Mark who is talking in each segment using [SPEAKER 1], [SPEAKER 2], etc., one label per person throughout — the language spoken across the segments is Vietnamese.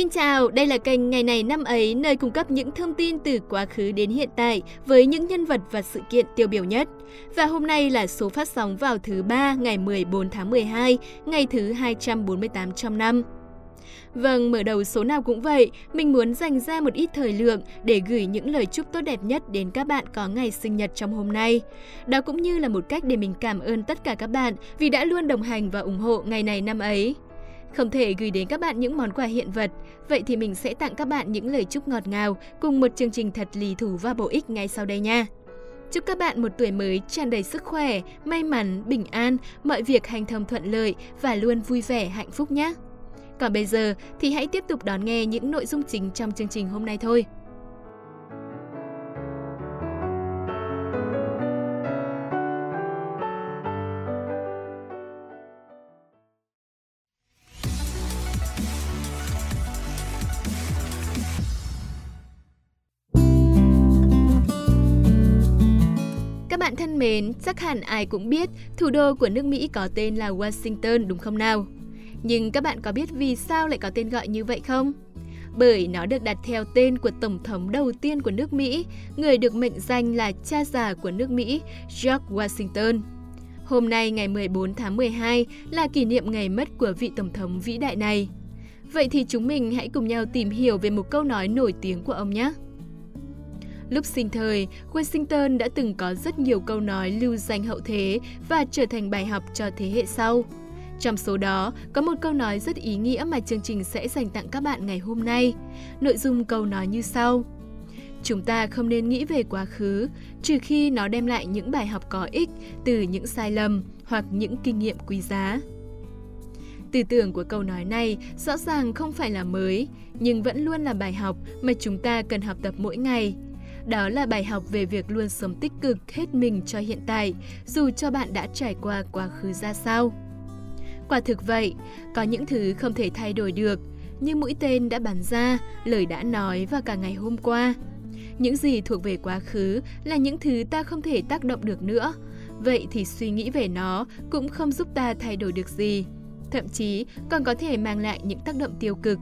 [SPEAKER 1] Xin chào, đây là kênh Ngày này năm ấy nơi cung cấp những thông tin từ quá khứ đến hiện tại với những nhân vật và sự kiện tiêu biểu nhất. Và hôm nay là số phát sóng vào thứ ba ngày 14 tháng 12, ngày thứ 248 trong năm. Vâng, mở đầu số nào cũng vậy, mình muốn dành ra một ít thời lượng để gửi những lời chúc tốt đẹp nhất đến các bạn có ngày sinh nhật trong hôm nay. Đó cũng như là một cách để mình cảm ơn tất cả các bạn vì đã luôn đồng hành và ủng hộ ngày này năm ấy. Không thể gửi đến các bạn những món quà hiện vật, vậy thì mình sẽ tặng các bạn những lời chúc ngọt ngào cùng một chương trình thật lý thú và bổ ích ngay sau đây nha. Chúc các bạn một tuổi mới tràn đầy sức khỏe, may mắn, bình an, mọi việc hành thông thuận lợi và luôn vui vẻ, hạnh phúc nhé. Còn bây giờ thì hãy tiếp tục đón nghe những nội dung chính trong chương trình hôm nay thôi. Mến, chắc hẳn ai cũng biết thủ đô của nước Mỹ có tên là Washington đúng không nào? Nhưng các bạn có biết vì sao lại có tên gọi như vậy không? Bởi nó được đặt theo tên của Tổng thống đầu tiên của nước Mỹ, người được mệnh danh là cha già của nước Mỹ, George Washington. Hôm nay ngày 14 tháng 12 là kỷ niệm ngày mất của vị Tổng thống vĩ đại này. Vậy thì chúng mình hãy cùng nhau tìm hiểu về một câu nói nổi tiếng của ông nhé. Lúc sinh thời, Washington đã từng có rất nhiều câu nói lưu danh hậu thế và trở thành bài học cho thế hệ sau. Trong số đó, có một câu nói rất ý nghĩa mà chương trình sẽ dành tặng các bạn ngày hôm nay. Nội dung câu nói như sau. Chúng ta không nên nghĩ về quá khứ, trừ khi nó đem lại những bài học có ích từ những sai lầm hoặc những kinh nghiệm quý giá. Tư tưởng của câu nói này rõ ràng không phải là mới, nhưng vẫn luôn là bài học mà chúng ta cần học tập mỗi ngày. Đó là bài học về việc luôn sống tích cực hết mình cho hiện tại, dù cho bạn đã trải qua quá khứ ra sao. Quả thực vậy, có những thứ không thể thay đổi được, như mũi tên đã bắn ra, lời đã nói và cả ngày hôm qua. Những gì thuộc về quá khứ là những thứ ta không thể tác động được nữa. Vậy thì suy nghĩ về nó cũng không giúp ta thay đổi được gì. Thậm chí còn có thể mang lại những tác động tiêu cực.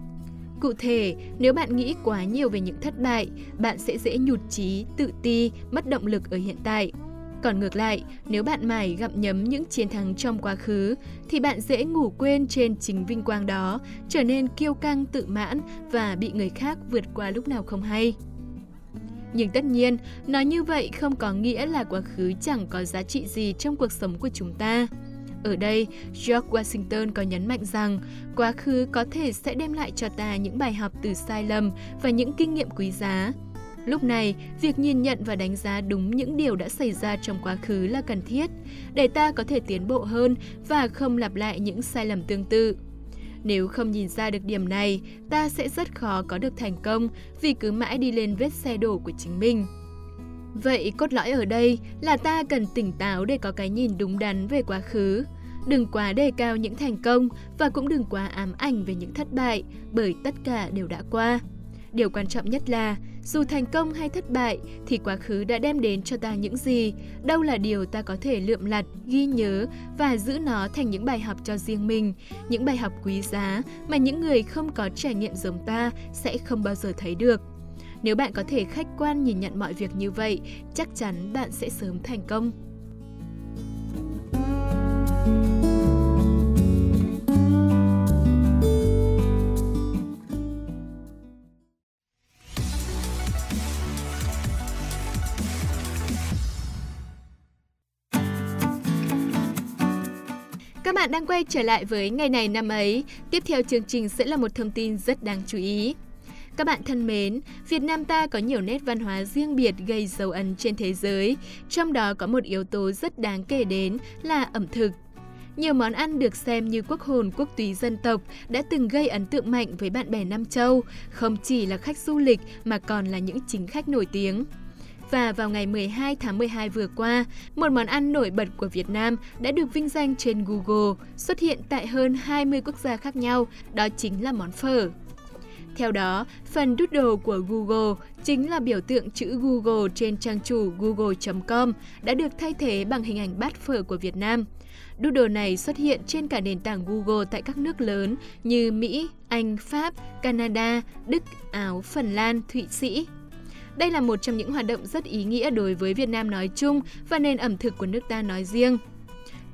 [SPEAKER 1] Cụ thể, nếu bạn nghĩ quá nhiều về những thất bại, bạn sẽ dễ nhụt chí, tự ti, mất động lực ở hiện tại. Còn ngược lại, nếu bạn mải gặm nhấm những chiến thắng trong quá khứ, thì bạn dễ ngủ quên trên chính vinh quang đó, trở nên kiêu căng tự mãn và bị người khác vượt qua lúc nào không hay. Nhưng tất nhiên, nói như vậy không có nghĩa là quá khứ chẳng có giá trị gì trong cuộc sống của chúng ta. Ở đây, George Washington có nhấn mạnh rằng quá khứ có thể sẽ đem lại cho ta những bài học từ sai lầm và những kinh nghiệm quý giá. Lúc này, việc nhìn nhận và đánh giá đúng những điều đã xảy ra trong quá khứ là cần thiết để ta có thể tiến bộ hơn và không lặp lại những sai lầm tương tự. Nếu không nhìn ra được điểm này, ta sẽ rất khó có được thành công vì cứ mãi đi lên vết xe đổ của chính mình. Vậy cốt lõi ở đây là ta cần tỉnh táo để có cái nhìn đúng đắn về quá khứ. Đừng quá đề cao những thành công và cũng đừng quá ám ảnh về những thất bại bởi tất cả đều đã qua. Điều quan trọng nhất là, dù thành công hay thất bại thì quá khứ đã đem đến cho ta những gì, đâu là điều ta có thể lượm lặt, ghi nhớ và giữ nó thành những bài học cho riêng mình, những bài học quý giá mà những người không có trải nghiệm giống ta sẽ không bao giờ thấy được. Nếu bạn có thể khách quan nhìn nhận mọi việc như vậy, chắc chắn bạn sẽ sớm thành công. Các bạn đang quay trở lại với ngày này năm ấy. Tiếp theo chương trình sẽ là một thông tin rất đáng chú ý. Các bạn thân mến, Việt Nam ta có nhiều nét văn hóa riêng biệt gây dấu ấn trên thế giới, trong đó có một yếu tố rất đáng kể đến là ẩm thực. Nhiều món ăn được xem như quốc hồn quốc túy dân tộc đã từng gây ấn tượng mạnh với bạn bè Nam Châu, không chỉ là khách du lịch mà còn là những chính khách nổi tiếng. Và vào ngày 12 tháng 12 vừa qua, một món ăn nổi bật của Việt Nam đã được vinh danh trên Google, xuất hiện tại hơn 20 quốc gia khác nhau, đó chính là món phở. Theo đó, phần doodle của Google chính là biểu tượng chữ Google trên trang chủ google.com đã được thay thế bằng hình ảnh bát phở của Việt Nam. Doodle này xuất hiện trên cả nền tảng Google tại các nước lớn như Mỹ, Anh, Pháp, Canada, Đức, Áo, Phần Lan, Thụy Sĩ. Đây là một trong những hoạt động rất ý nghĩa đối với Việt Nam nói chung và nền ẩm thực của nước ta nói riêng.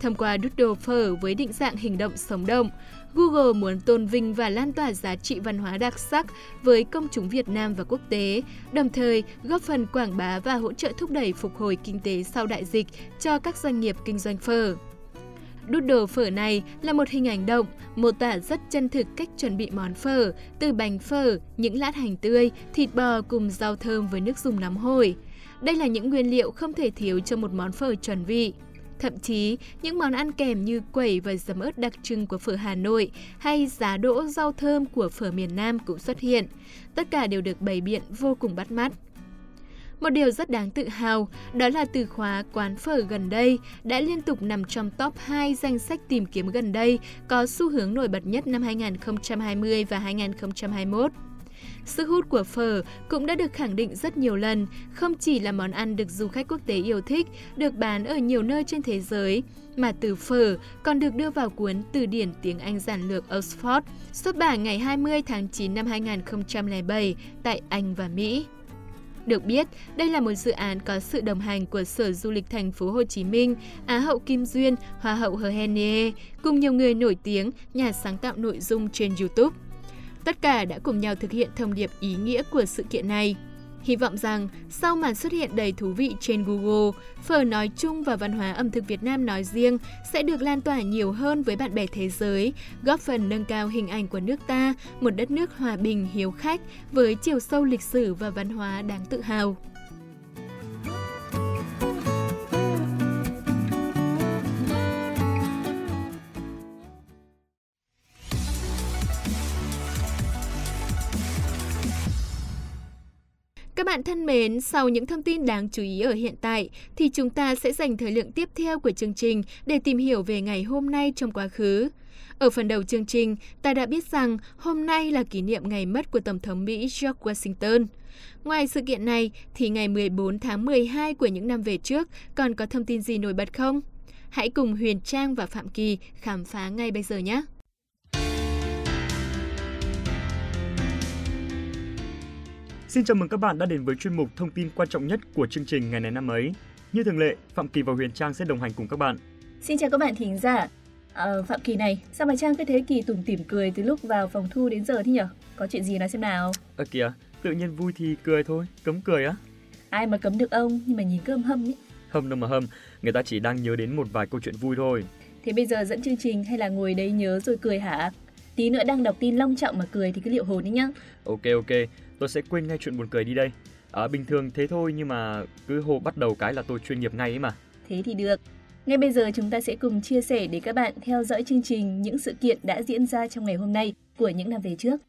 [SPEAKER 1] Thông qua Doodle phở với định dạng hình động sống động, Google muốn tôn vinh và lan tỏa giá trị văn hóa đặc sắc với công chúng Việt Nam và quốc tế, đồng thời góp phần quảng bá và hỗ trợ thúc đẩy phục hồi kinh tế sau đại dịch cho các doanh nghiệp kinh doanh phở. Doodle phở này là một hình ảnh động, mô tả rất chân thực cách chuẩn bị món phở, từ bánh phở, những lát hành tươi, thịt bò cùng rau thơm với nước dùng nóng hổi. Đây là những nguyên liệu không thể thiếu cho một món phở chuẩn vị. Thậm chí, những món ăn kèm như quẩy và giấm ớt đặc trưng của phở Hà Nội hay giá đỗ rau thơm của phở miền Nam cũng xuất hiện. Tất cả đều được bày biện vô cùng bắt mắt. Một điều rất đáng tự hào đó là từ khóa quán phở gần đây đã liên tục nằm trong top 2 danh sách tìm kiếm gần đây có xu hướng nổi bật nhất năm 2020 và 2021. Sức hút của phở cũng đã được khẳng định rất nhiều lần, không chỉ là món ăn được du khách quốc tế yêu thích, được bán ở nhiều nơi trên thế giới, mà từ phở còn được đưa vào cuốn Từ điển tiếng Anh giản lược Oxford, xuất bản ngày 20 tháng 9 năm 2007 tại Anh và Mỹ. Được biết, đây là một dự án có sự đồng hành của Sở Du lịch Thành phố Hồ Chí Minh, Á hậu Kim Duyên, Hoa hậu Hờ Henie, cùng nhiều người nổi tiếng, nhà sáng tạo nội dung trên YouTube. Tất cả đã cùng nhau thực hiện thông điệp ý nghĩa của sự kiện này. Hy vọng rằng sau màn xuất hiện đầy thú vị trên Google, phở nói chung và văn hóa ẩm thực Việt Nam nói riêng sẽ được lan tỏa nhiều hơn với bạn bè thế giới, góp phần nâng cao hình ảnh của nước ta, một đất nước hòa bình hiếu khách với chiều sâu lịch sử và văn hóa đáng tự hào. Các bạn thân mến, sau những thông tin đáng chú ý ở hiện tại thì chúng ta sẽ dành thời lượng tiếp theo của chương trình để tìm hiểu về ngày hôm nay trong quá khứ. Ở phần đầu chương trình, ta đã biết rằng hôm nay là kỷ niệm ngày mất của Tổng thống Mỹ George Washington. Ngoài sự kiện này, thì ngày 14 tháng 12 của những năm về trước còn có thông tin gì nổi bật không? Hãy cùng Huyền Trang và Phạm Kỳ khám phá ngay bây giờ nhé!
[SPEAKER 2] Xin chào mừng các bạn đã đến với chuyên mục thông tin quan trọng nhất của chương trình ngày này năm ấy. Như thường lệ, Phạm Kỳ và Huyền Trang sẽ đồng hành cùng các bạn.
[SPEAKER 3] Xin chào các bạn thính giả. À, Phạm Kỳ này, sao mà Trang cứ thế Kỳ tủm tỉm cười từ lúc vào phòng thu đến giờ thế nhỉ? Có chuyện gì nói xem nào?
[SPEAKER 2] Ơ à kìa, tự nhiên vui thì cười thôi, cấm cười á.
[SPEAKER 3] Ai mà cấm được ông, nhưng mà nhìn cơm hâm ý.
[SPEAKER 2] Hâm đâu mà hâm, người ta chỉ đang nhớ đến một vài câu chuyện vui thôi.
[SPEAKER 3] Thế bây giờ dẫn chương trình hay là ngồi đấy nhớ rồi cười hả? Tí nữa đang đọc tin long trọng mà cười thì cứ liệu hồn đi nhá.
[SPEAKER 2] Ok ok, tôi sẽ quên ngay chuyện buồn cười đi đây. À, bình thường thế thôi nhưng mà cứ hô bắt đầu cái là tôi chuyên nghiệp ngay ấy mà.
[SPEAKER 3] Thế thì được. Ngay bây giờ chúng ta sẽ cùng chia sẻ để các bạn theo dõi chương trình những sự kiện đã diễn ra trong ngày hôm nay của những năm về trước.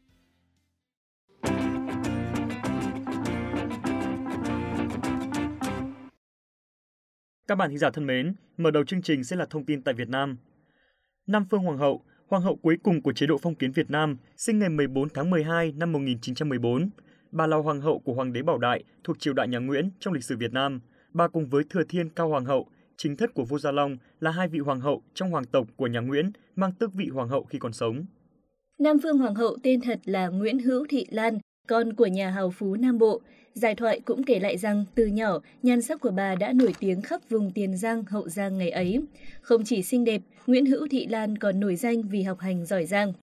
[SPEAKER 2] Các bạn thính giả thân mến, mở đầu chương trình sẽ là thông tin tại Việt Nam. Nam Phương Hoàng hậu, hoàng hậu cuối cùng của chế độ phong kiến Việt Nam, sinh ngày 14 tháng 12 năm 1914. Bà là hoàng hậu của hoàng đế Bảo Đại thuộc triều đại nhà Nguyễn trong lịch sử Việt Nam. Bà cùng với Thừa Thiên Cao Hoàng hậu, chính thất của vua Gia Long là hai vị hoàng hậu trong hoàng tộc của nhà Nguyễn, mang tước vị hoàng hậu khi còn sống.
[SPEAKER 3] Nam Phương Hoàng hậu tên thật là Nguyễn Hữu Thị Lan, con của nhà hào phú Nam Bộ. Giải thoại cũng kể lại rằng từ nhỏ, nhan sắc của bà đã nổi tiếng khắp vùng Tiền Giang, Hậu Giang ngày ấy. Không chỉ xinh đẹp, Nguyễn Hữu Thị Lan còn nổi danh vì học hành giỏi giang.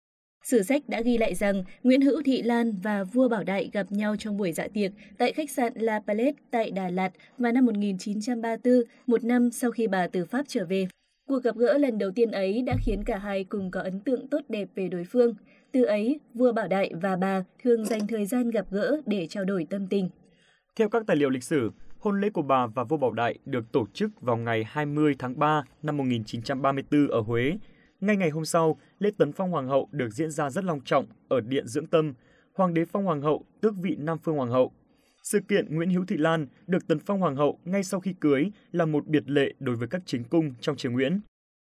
[SPEAKER 3] Sử sách đã ghi lại rằng Nguyễn Hữu Thị Lan và vua Bảo Đại gặp nhau trong buổi dạ tiệc tại khách sạn La Palette tại Đà Lạt vào năm 1934, một năm sau khi bà từ Pháp trở về. Cuộc gặp gỡ lần đầu tiên ấy đã khiến cả hai cùng có ấn tượng tốt đẹp về đối phương. Từ ấy, vua Bảo Đại và bà thường dành thời gian gặp gỡ để trao đổi tâm tình.
[SPEAKER 2] Theo các tài liệu lịch sử, hôn lễ của bà và vua Bảo Đại được tổ chức vào ngày 20 tháng 3 năm 1934 ở Huế. Ngay ngày hôm sau, lễ tấn phong hoàng hậu được diễn ra rất long trọng ở Điện Dưỡng Tâm. Hoàng đế phong hoàng hậu tước vị Nam Phương hoàng hậu. Sự kiện Nguyễn Hữu Thị Lan được tấn phong hoàng hậu ngay sau khi cưới là một biệt lệ đối với các chính cung trong triều Nguyễn.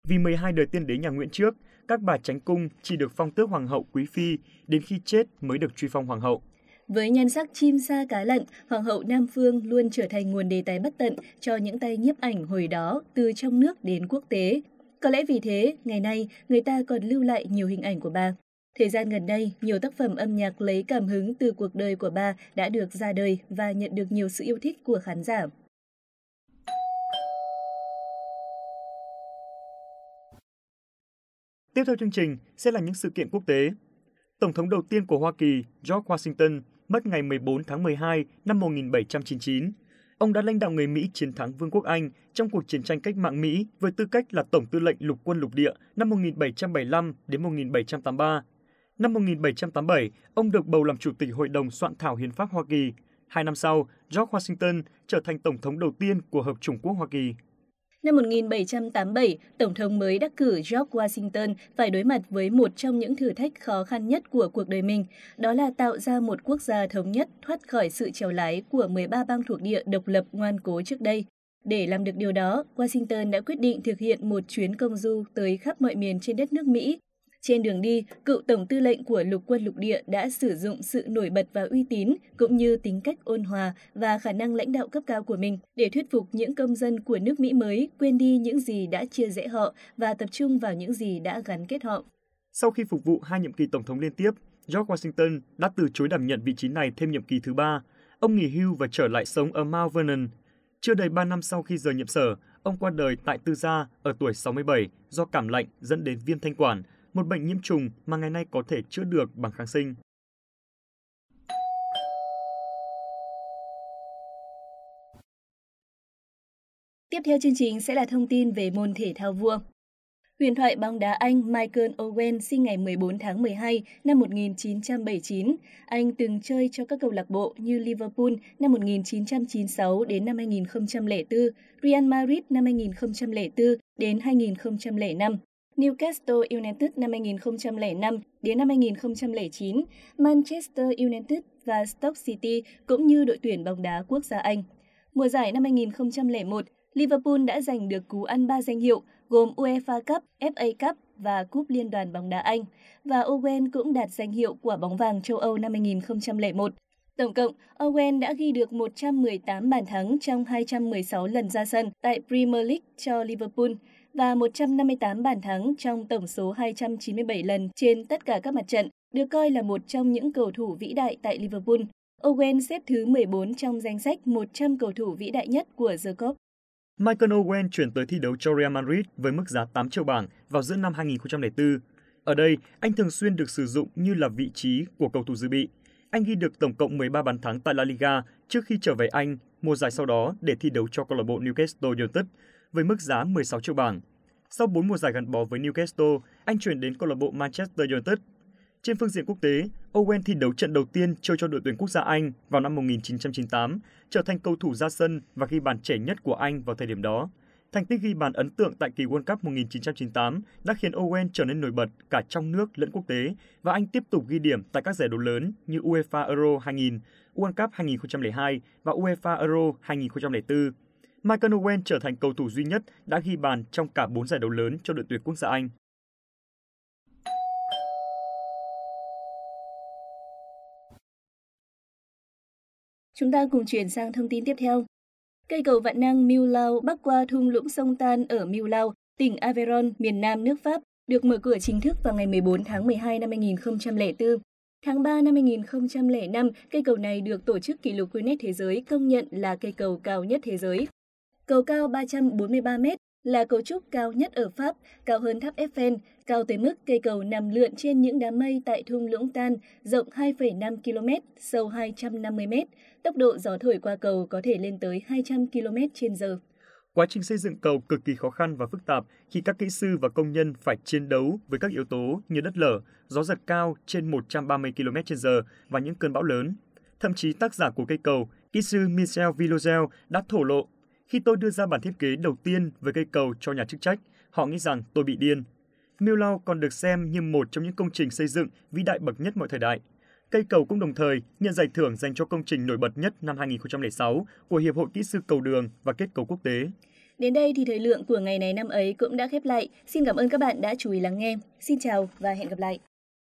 [SPEAKER 2] Vì 12 đời tiên đế nhà Nguyễn trước, các bà tránh cung chỉ được phong tước hoàng hậu quý phi, đến khi chết mới được truy phong hoàng hậu.
[SPEAKER 3] Với nhan sắc chim sa cá lặn, Hoàng hậu Nam Phương luôn trở thành nguồn đề tài bất tận cho những tay nhiếp ảnh hồi đó từ trong nước đến quốc tế. Có lẽ vì thế, ngày nay, người ta còn lưu lại nhiều hình ảnh của bà. Thời gian gần đây, nhiều tác phẩm âm nhạc lấy cảm hứng từ cuộc đời của bà đã được ra đời và nhận được nhiều sự yêu thích của khán giả.
[SPEAKER 2] Tiếp theo chương trình sẽ là những sự kiện quốc tế. Tổng thống đầu tiên của Hoa Kỳ, George Washington, mất ngày 14 tháng 12 năm 1799. Ông đã lãnh đạo người Mỹ chiến thắng Vương quốc Anh trong cuộc chiến tranh cách mạng Mỹ với tư cách là Tổng tư lệnh lục quân lục địa năm 1775 đến 1783. Năm 1787, ông được bầu làm Chủ tịch Hội đồng soạn thảo Hiến pháp Hoa Kỳ. Hai năm sau, George Washington trở thành Tổng thống đầu tiên của Hợp chủng quốc Hoa Kỳ.
[SPEAKER 3] Năm 1787, Tổng thống mới đắc cử George Washington phải đối mặt với một trong những thử thách khó khăn nhất của cuộc đời mình, đó là tạo ra một quốc gia thống nhất thoát khỏi sự trèo lái của 13 bang thuộc địa độc lập ngoan cố trước đây. Để làm được điều đó, Washington đã quyết định thực hiện một chuyến công du tới khắp mọi miền trên đất nước Mỹ trên đường đi, cựu tổng tư lệnh của lục quân lục địa đã sử dụng sự nổi bật và uy tín cũng như tính cách ôn hòa và khả năng lãnh đạo cấp cao của mình để thuyết phục những công dân của nước Mỹ mới quên đi những gì đã chia rẽ họ và tập trung vào những gì đã gắn kết họ.
[SPEAKER 2] Sau khi phục vụ hai nhiệm kỳ tổng thống liên tiếp, George Washington đã từ chối đảm nhận vị trí này thêm nhiệm kỳ thứ ba. Ông nghỉ hưu và trở lại sống ở Mount Vernon. Chưa đầy 3 năm sau khi rời nhiệm sở, ông qua đời tại tư gia ở tuổi 67 do cảm lạnh dẫn đến viêm thanh quản một bệnh nhiễm trùng mà ngày nay có thể chữa được bằng kháng sinh.
[SPEAKER 3] Tiếp theo chương trình sẽ là thông tin về môn thể thao vua. Huyền thoại bóng đá Anh Michael Owen sinh ngày 14 tháng 12 năm 1979. Anh từng chơi cho các câu lạc bộ như Liverpool năm 1996 đến năm 2004, Real Madrid năm 2004 đến 2005, Newcastle United năm 2005 đến năm 2009, Manchester United và Stoke City cũng như đội tuyển bóng đá quốc gia Anh. Mùa giải năm 2001, Liverpool đã giành được cú ăn ba danh hiệu gồm UEFA Cup, FA Cup và Cúp Liên đoàn bóng đá Anh, và Owen cũng đạt danh hiệu quả bóng vàng châu Âu năm 2001. Tổng cộng, Owen đã ghi được 118 bàn thắng trong 216 lần ra sân tại Premier League cho Liverpool, và 158 bàn thắng trong tổng số 297 lần trên tất cả các mặt trận, được coi là một trong những cầu thủ vĩ đại tại Liverpool. Owen xếp thứ 14 trong danh sách 100 cầu thủ vĩ đại nhất của The Cup.
[SPEAKER 2] Michael Owen chuyển tới thi đấu cho Real Madrid với mức giá 8 triệu bảng vào giữa năm 2004. Ở đây, anh thường xuyên được sử dụng như là vị trí của cầu thủ dự bị. Anh ghi được tổng cộng 13 bàn thắng tại La Liga trước khi trở về Anh mùa giải sau đó để thi đấu cho câu lạc bộ Newcastle United với mức giá 16 triệu bảng. Sau 4 mùa giải gắn bó với Newcastle, anh chuyển đến câu lạc bộ Manchester United. Trên phương diện quốc tế, Owen thi đấu trận đầu tiên chơi cho đội tuyển quốc gia Anh vào năm 1998, trở thành cầu thủ ra sân và ghi bàn trẻ nhất của Anh vào thời điểm đó. Thành tích ghi bàn ấn tượng tại kỳ World Cup 1998 đã khiến Owen trở nên nổi bật cả trong nước lẫn quốc tế và anh tiếp tục ghi điểm tại các giải đấu lớn như UEFA Euro 2000, World Cup 2002 và UEFA Euro 2004. Michael Owen trở thành cầu thủ duy nhất đã ghi bàn trong cả 4 giải đấu lớn cho đội tuyển quốc gia Anh.
[SPEAKER 3] Chúng ta cùng chuyển sang thông tin tiếp theo. Cây cầu vạn năng Miu Lao bắc qua thung lũng sông Tan ở Miu Lao, tỉnh Aveyron, miền Nam nước Pháp, được mở cửa chính thức vào ngày 14 tháng 12 năm 2004. Tháng 3 năm 2005, cây cầu này được Tổ chức Kỷ lục Guinness Thế giới công nhận là cây cầu cao nhất thế giới. Cầu cao 343 mét là cấu trúc cao nhất ở Pháp, cao hơn tháp Eiffel, cao tới mức cây cầu nằm lượn trên những đám mây tại thung lũng Tan, rộng 2,5 km, sâu 250 m. Tốc độ gió thổi qua cầu có thể lên tới 200 km h
[SPEAKER 2] Quá trình xây dựng cầu cực kỳ khó khăn và phức tạp khi các kỹ sư và công nhân phải chiến đấu với các yếu tố như đất lở, gió giật cao trên 130 km/h và những cơn bão lớn. Thậm chí tác giả của cây cầu, kỹ sư Michel Villogel đã thổ lộ khi tôi đưa ra bản thiết kế đầu tiên với cây cầu cho nhà chức trách, họ nghĩ rằng tôi bị điên. Millau còn được xem như một trong những công trình xây dựng vĩ đại bậc nhất mọi thời đại. Cây cầu cũng đồng thời nhận giải thưởng dành cho công trình nổi bật nhất năm 2006 của Hiệp hội Kỹ sư Cầu đường và Kết cấu Quốc tế.
[SPEAKER 3] Đến đây thì thời lượng của ngày này năm ấy cũng đã khép lại. Xin cảm ơn các bạn đã chú ý lắng nghe. Xin chào và hẹn gặp lại.